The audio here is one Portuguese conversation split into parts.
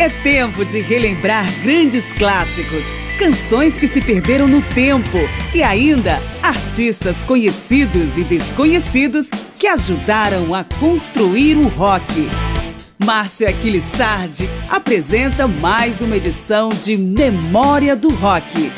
É tempo de relembrar grandes clássicos, canções que se perderam no tempo e ainda artistas conhecidos e desconhecidos que ajudaram a construir o rock. Márcia Aquilissardi apresenta mais uma edição de Memória do Rock.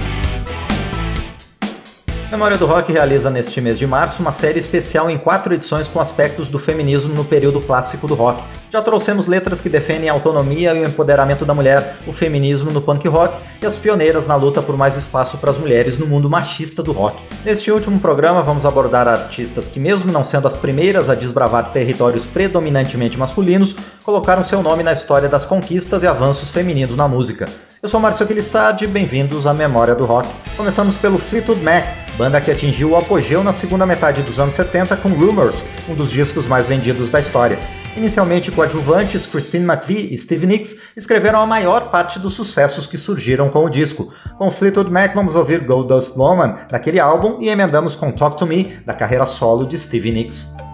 Memória do Rock realiza neste mês de março uma série especial em quatro edições com aspectos do feminismo no período clássico do rock. Já trouxemos letras que defendem a autonomia e o empoderamento da mulher, o feminismo no punk rock e as pioneiras na luta por mais espaço para as mulheres no mundo machista do rock. Neste último programa vamos abordar artistas que, mesmo não sendo as primeiras a desbravar territórios predominantemente masculinos, colocaram seu nome na história das conquistas e avanços femininos na música. Eu sou Márcio Aquilissardi, bem-vindos à Memória do Rock. Começamos pelo Fleetwood Mac, banda que atingiu o apogeu na segunda metade dos anos 70 com Rumors, um dos discos mais vendidos da história. Inicialmente coadjuvantes, Christine McVie e Steve Nicks escreveram a maior parte dos sucessos que surgiram com o disco. Com Fleetwood Mac vamos ouvir Goldust Woman daquele álbum e emendamos com Talk to Me da carreira solo de Steve Nicks.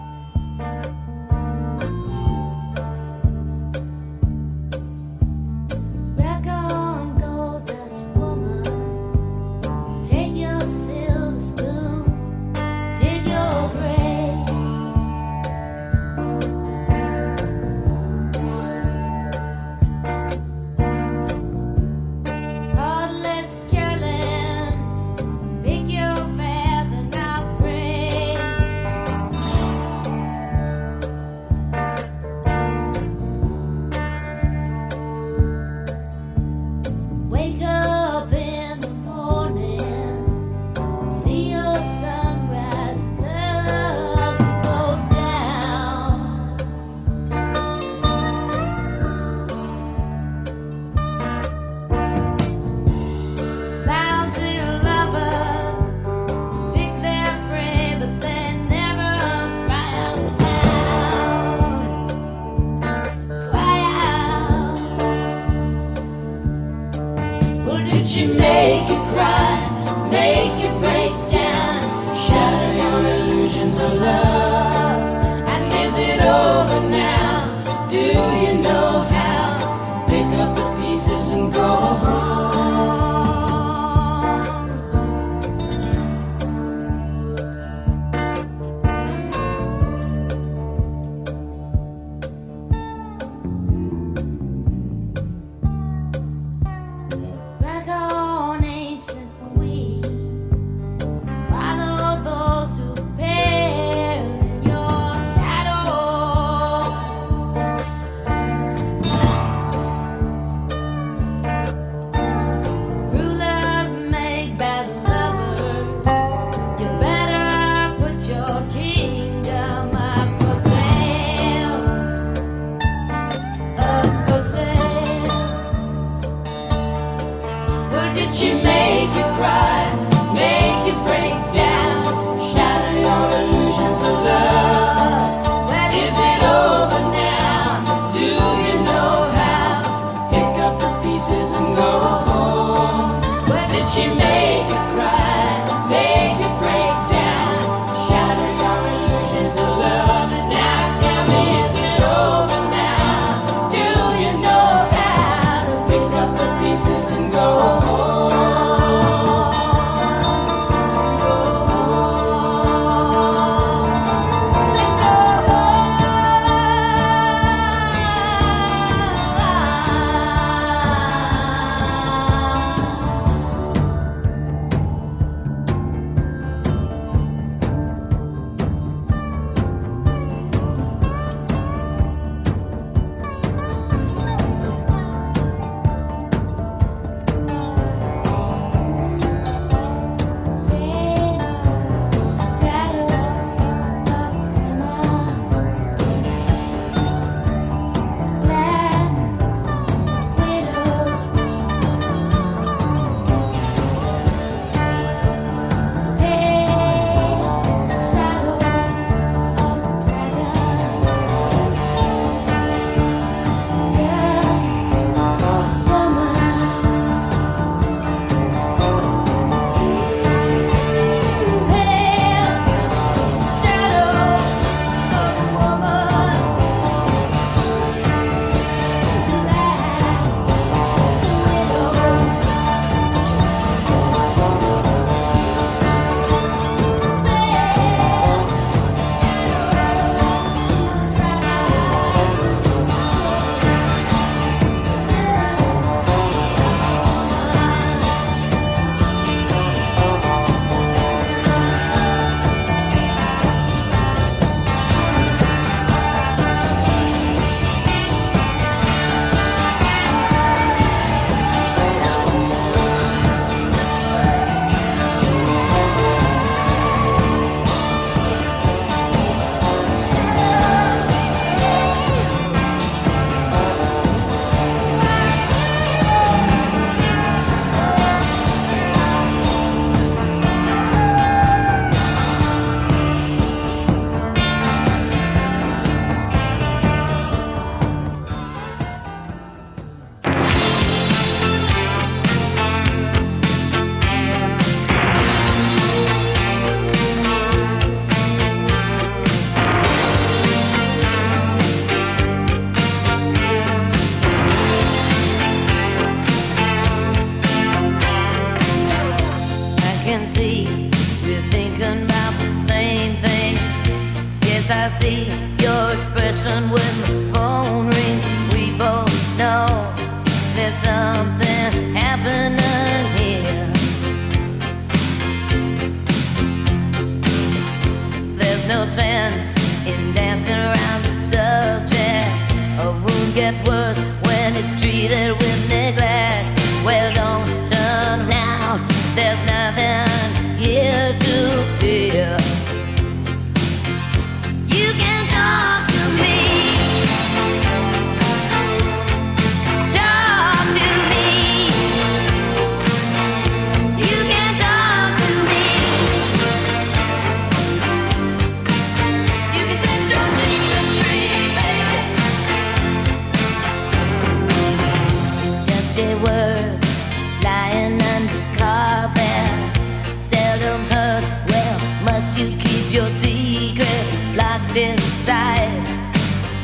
Inside,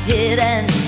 hidden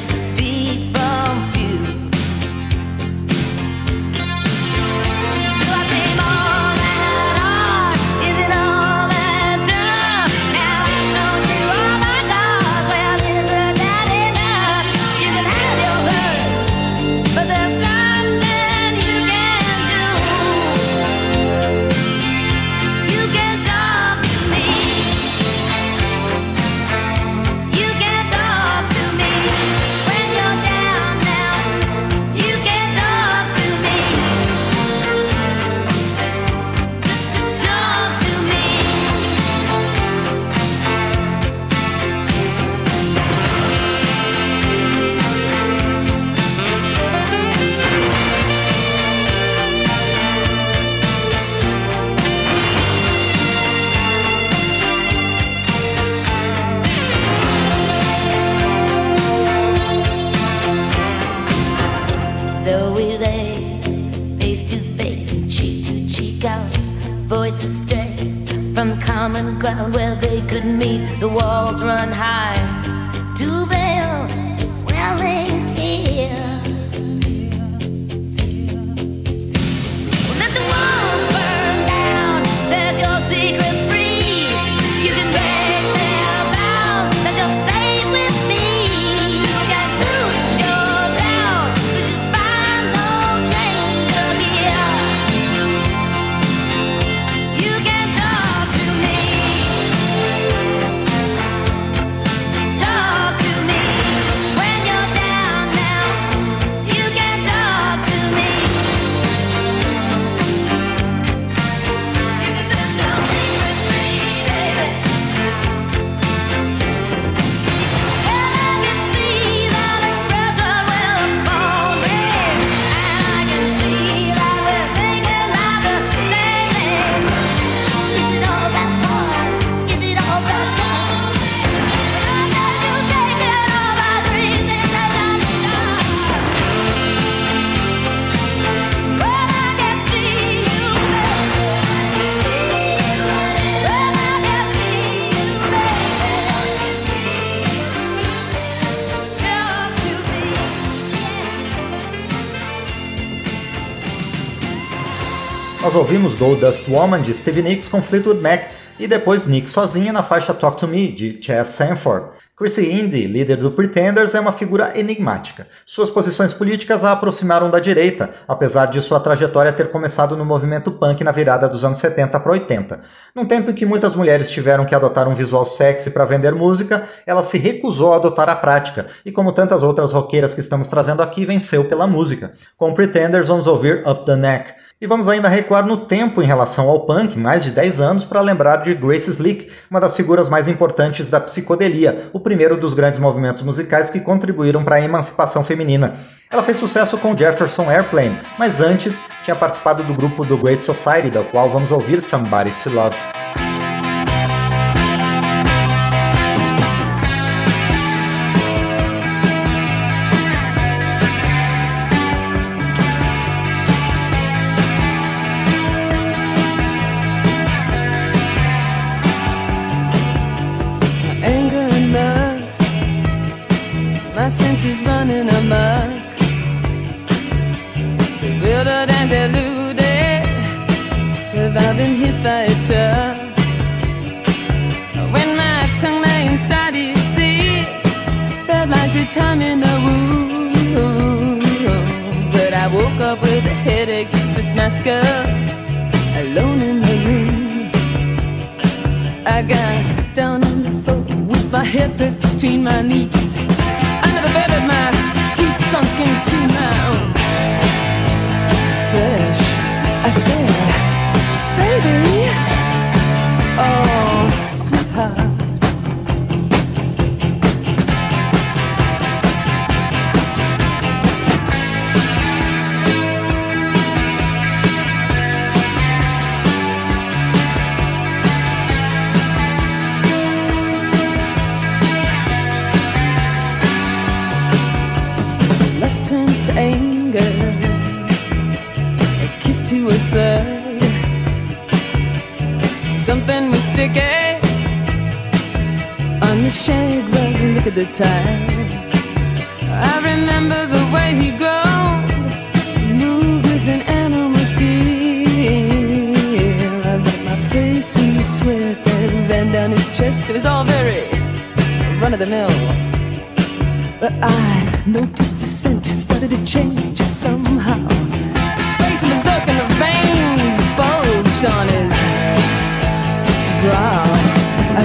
ouvimos Goldust Woman de Stevie Nicks com Fleetwood Mac e depois Nick sozinha na faixa Talk to Me de Chess Sanford. Chrissy Indy, líder do Pretenders, é uma figura enigmática. Suas posições políticas a aproximaram da direita, apesar de sua trajetória ter começado no movimento punk na virada dos anos 70 para 80. Num tempo em que muitas mulheres tiveram que adotar um visual sexy para vender música, ela se recusou a adotar a prática, e como tantas outras roqueiras que estamos trazendo aqui, venceu pela música. Com Pretenders, vamos ouvir Up the Neck. E vamos ainda recuar no tempo em relação ao punk, mais de 10 anos, para lembrar de Grace Slick, uma das figuras mais importantes da psicodelia, o primeiro dos grandes movimentos musicais que contribuíram para a emancipação feminina. Ela fez sucesso com Jefferson Airplane, mas antes tinha participado do grupo do Great Society, da qual vamos ouvir Somebody to Love.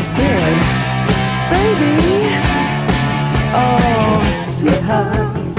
I said, Baby, oh, sweetheart.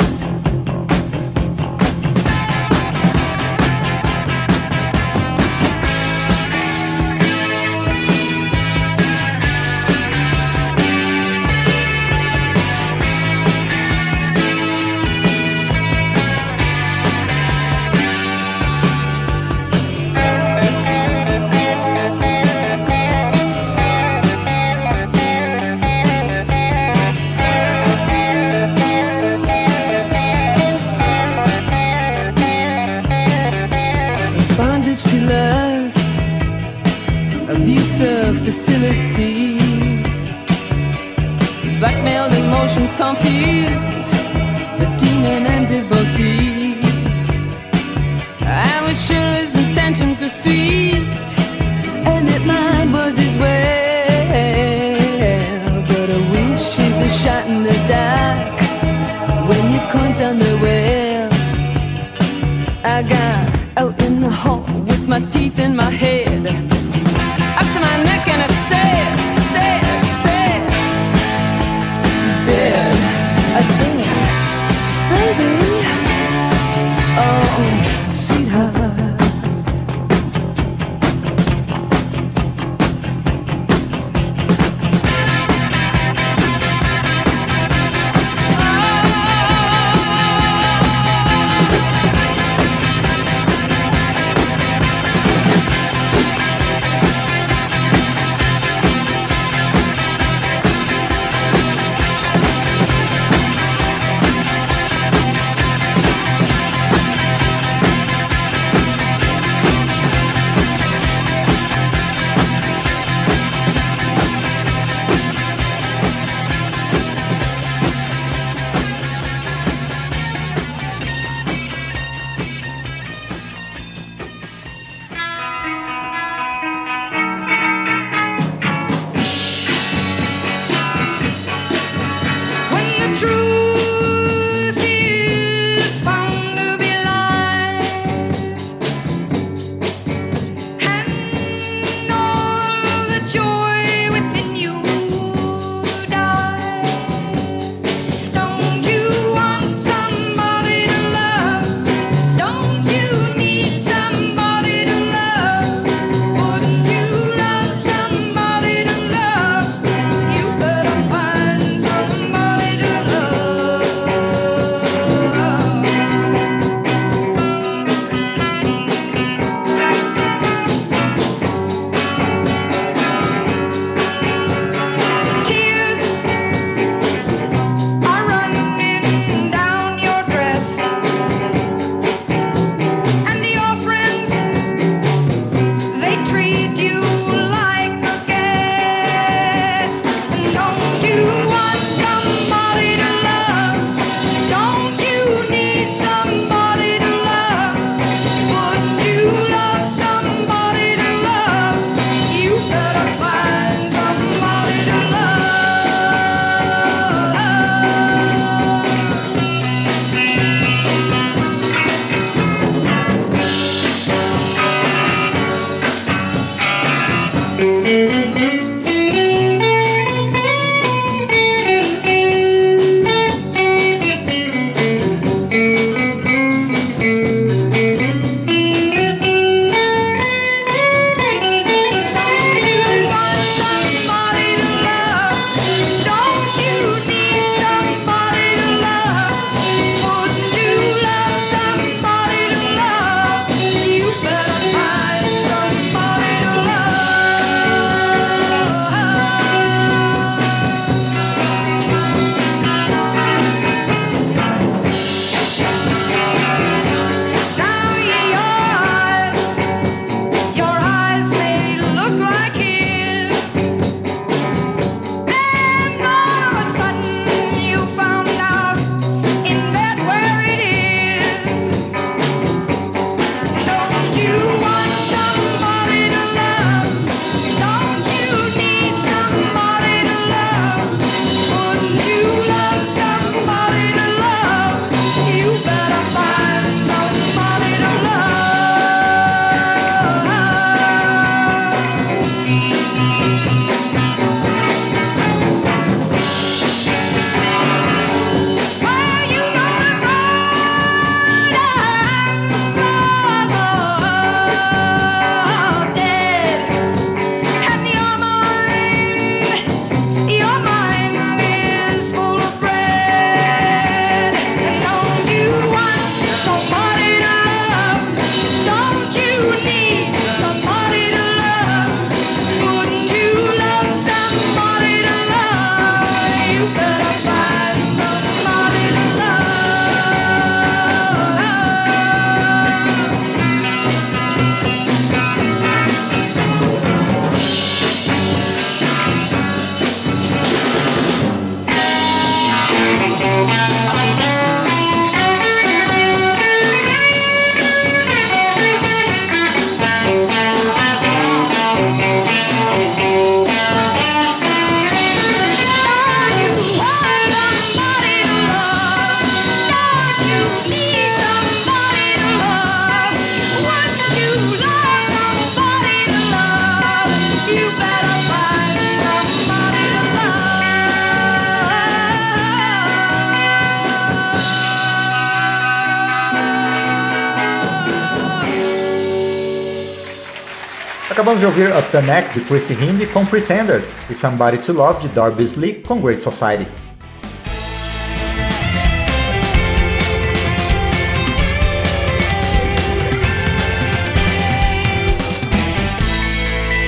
De ouvir Up the Neck de Chrissy Hinde com Pretenders e Somebody to Love de Darby Slick com Great Society.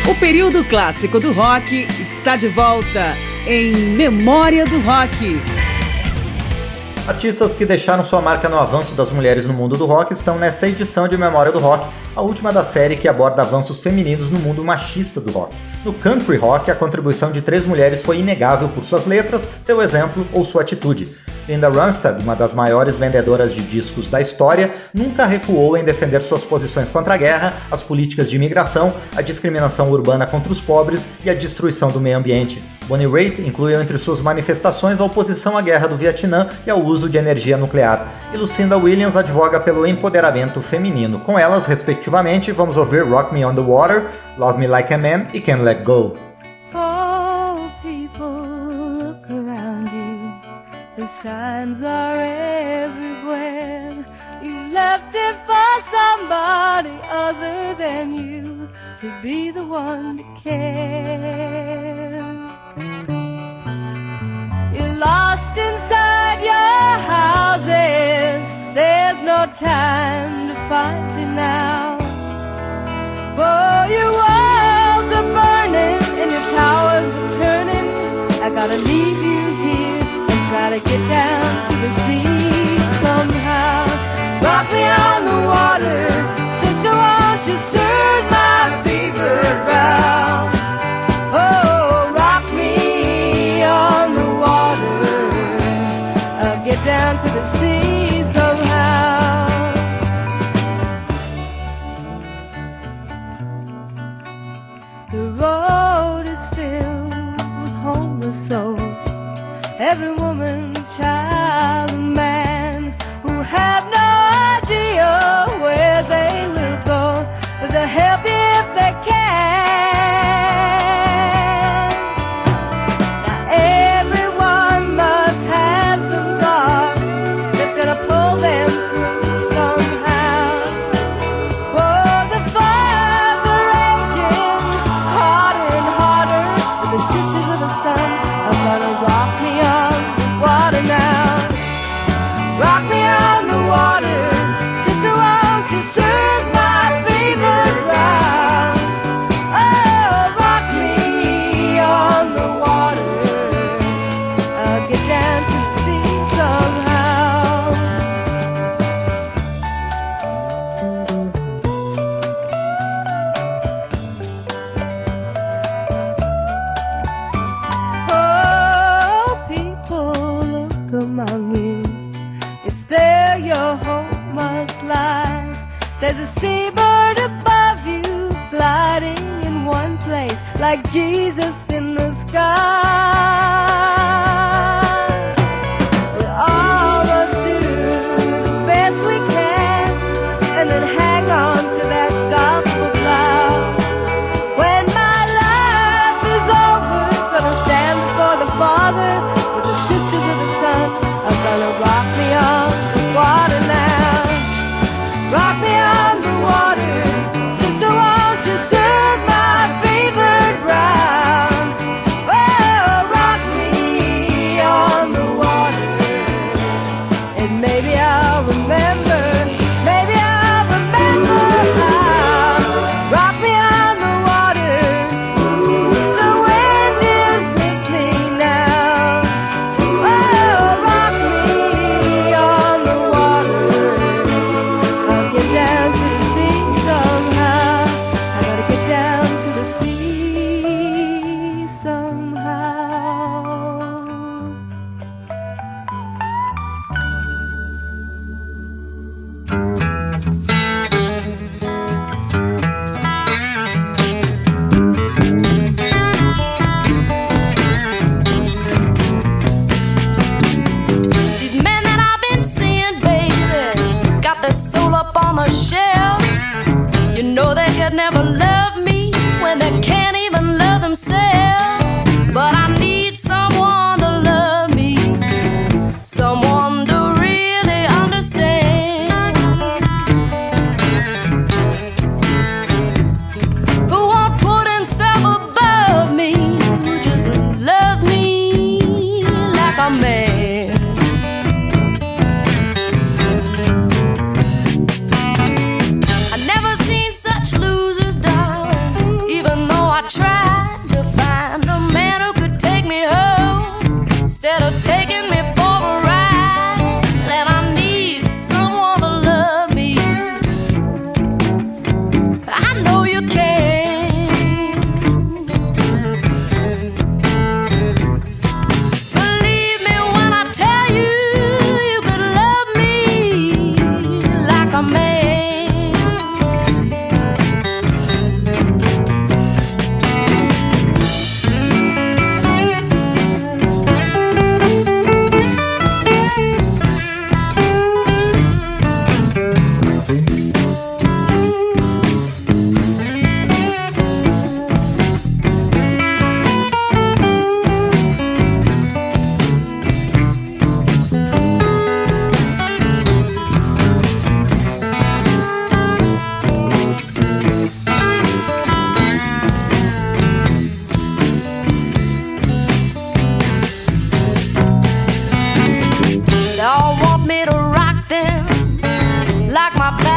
O período clássico do rock está de volta em Memória do Rock. Artistas que deixaram sua marca no avanço das mulheres no mundo do rock estão nesta edição de Memória do Rock, a última da série que aborda avanços femininos no mundo machista do rock. No country rock, a contribuição de três mulheres foi inegável por suas letras, seu exemplo ou sua atitude. Linda Ronstadt, uma das maiores vendedoras de discos da história, nunca recuou em defender suas posições contra a guerra, as políticas de imigração, a discriminação urbana contra os pobres e a destruição do meio ambiente. Bonnie Raitt incluiu entre suas manifestações a oposição à guerra do Vietnã e ao uso de energia nuclear. E Lucinda Williams advoga pelo empoderamento feminino. Com elas, respectivamente, vamos ouvir Rock Me on the Water, Love Me Like a Man e Can't Let Go. Oh, people, look around you. The signs are everywhere. You left it for somebody other than you to be the one to care. Lost inside your houses. There's no time to find you now. Oh, your walls are burning and your towers are turning. I gotta leave you here and try to get down to the sea somehow. Rock me on the water, sister, won't you soothe my fever brow?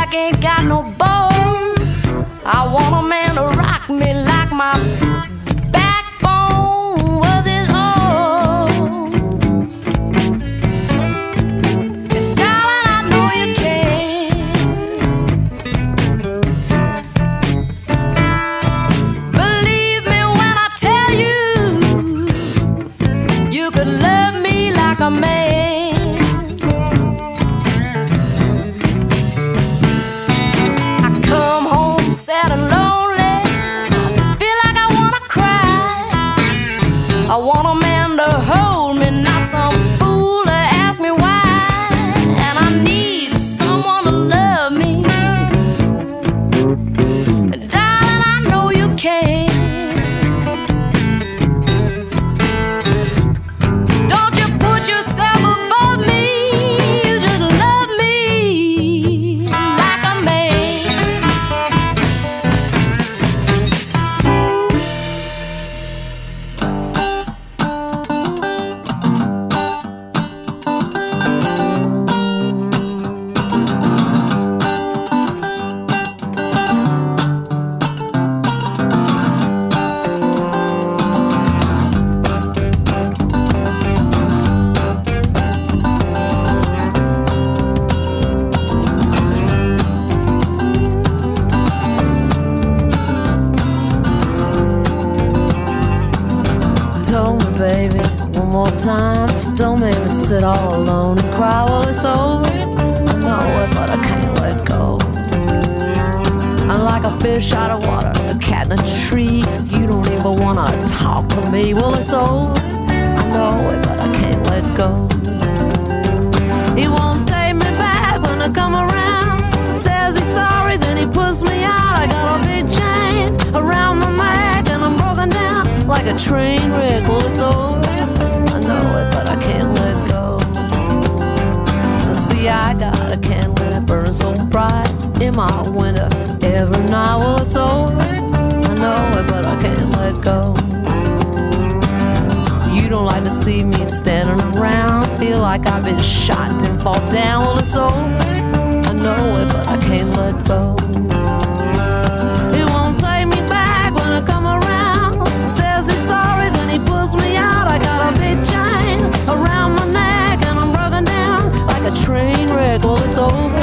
Back ain't got no bone. I want a man to rock me like my while it's over. I know it, but I can't let go. I'm like a fish out of water, a cat in a tree. You don't even wanna talk to me. Well, it's over. I know it, but I can't let go. He won't take me back when I come around. Says he's sorry, then he puts me out. I got a big chain around my neck, and I'm broken down like a train wreck. Well, it's over. I got a candle that burns so bright in my winter every night. It's over. I know it, but I can't let go. You don't like to see me standing around. Feel like I've been shot and fall down. Well, it's over. I know it, but I can't let go. soul.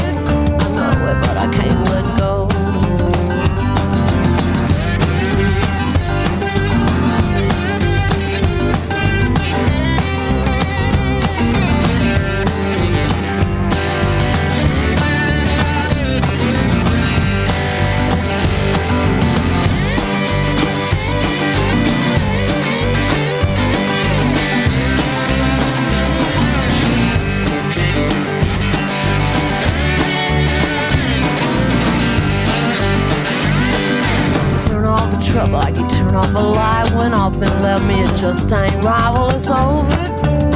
Trouble you turn off a light when I've been left me. It just ain't right. Well, it's over.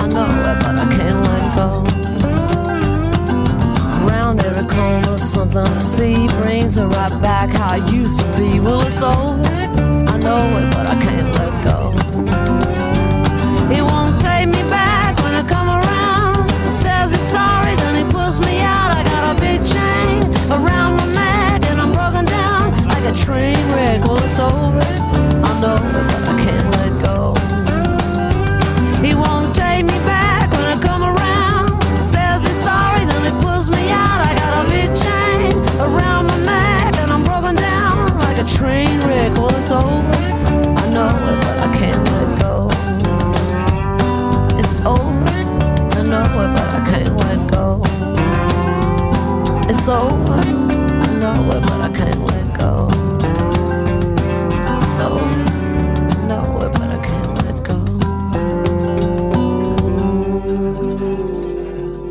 I know it, but I can't let go. Around every corner, something I see brings her right back how I used to be. Well, it's over. I know it,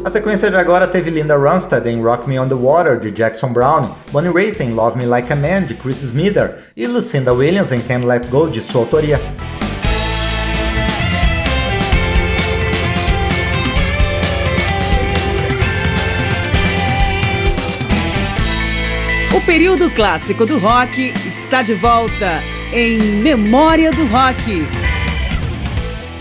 A sequência de agora teve Linda Ronstadt em Rock Me on the Water, de Jackson Brown, Bonnie Raitt em Love Me Like a Man, de Chris Smither, e Lucinda Williams em Can't Let Go, de sua autoria. O período clássico do rock está de volta em Memória do Rock.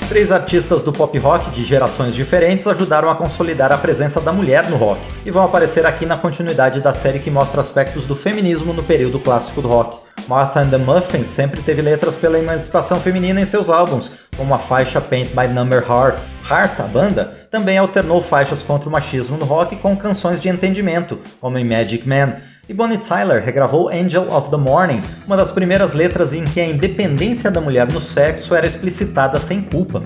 Três artistas do pop rock de gerações diferentes ajudaram a consolidar a presença da mulher no rock e vão aparecer aqui na continuidade da série que mostra aspectos do feminismo no período clássico do rock. Martha and the Muffins sempre teve letras pela emancipação feminina em seus álbuns, como a faixa Paint by Number Heart. Heart, a banda, também alternou faixas contra o machismo no rock com canções de entendimento, como em Magic Man. E Bonnie Tyler regravou Angel of the Morning, uma das primeiras letras em que a independência da mulher no sexo era explicitada sem culpa.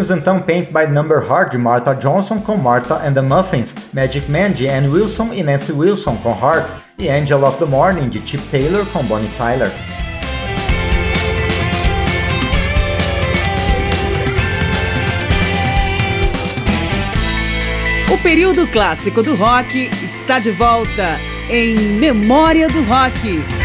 Ouvimos então Paint by Number Heart de Martha Johnson com Martha and the Muffins, Magic Man de Ann Wilson e Nancy Wilson com Heart e Angel of the Morning de Chip Taylor com Bonnie Tyler. O período clássico do rock está de volta em Memória do Rock.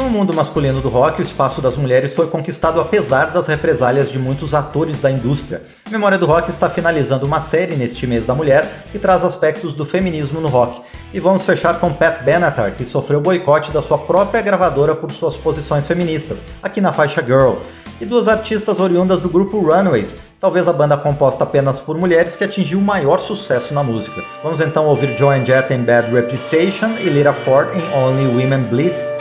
No mundo masculino do rock, o espaço das mulheres foi conquistado apesar das represálias de muitos atores da indústria. Memória do Rock está finalizando uma série neste mês da mulher que traz aspectos do feminismo no rock. E vamos fechar com Pat Benatar, que sofreu boicote da sua própria gravadora por suas posições feministas, aqui na faixa Girl. E duas artistas oriundas do grupo Runaways, talvez a banda composta apenas por mulheres que atingiu o maior sucesso na música. Vamos então ouvir Joan Jett em Bad Reputation e Lita Ford em Only Women Bleed.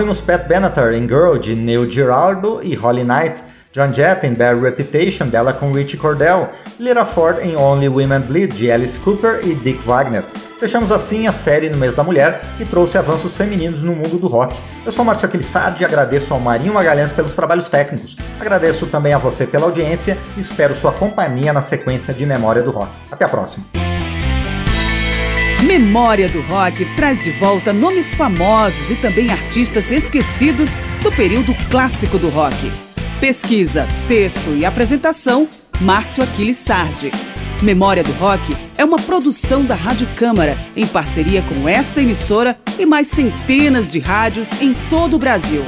Ouvimos Pat Benatar em Girl de Neil Giraldo e Holly Knight, John Jett em Bad Reputation dela com Richie Cordell, Lira Ford em Only Women Bleed de Alice Cooper e Dick Wagner. Fechamos assim a série no mês da mulher, que trouxe avanços femininos no mundo do rock. Eu sou Márcio Aquilissardi e agradeço ao Marinho Magalhães pelos trabalhos técnicos. Agradeço também a você pela audiência e espero sua companhia na sequência de Memória do Rock. Até a próxima. Memória do Rock traz de volta nomes famosos e também artistas esquecidos do período clássico do rock. Pesquisa, texto e apresentação, Márcio Aquiles Sardi. Memória do Rock é uma produção da Rádio Câmara, em parceria com esta emissora e mais centenas de rádios em todo o Brasil.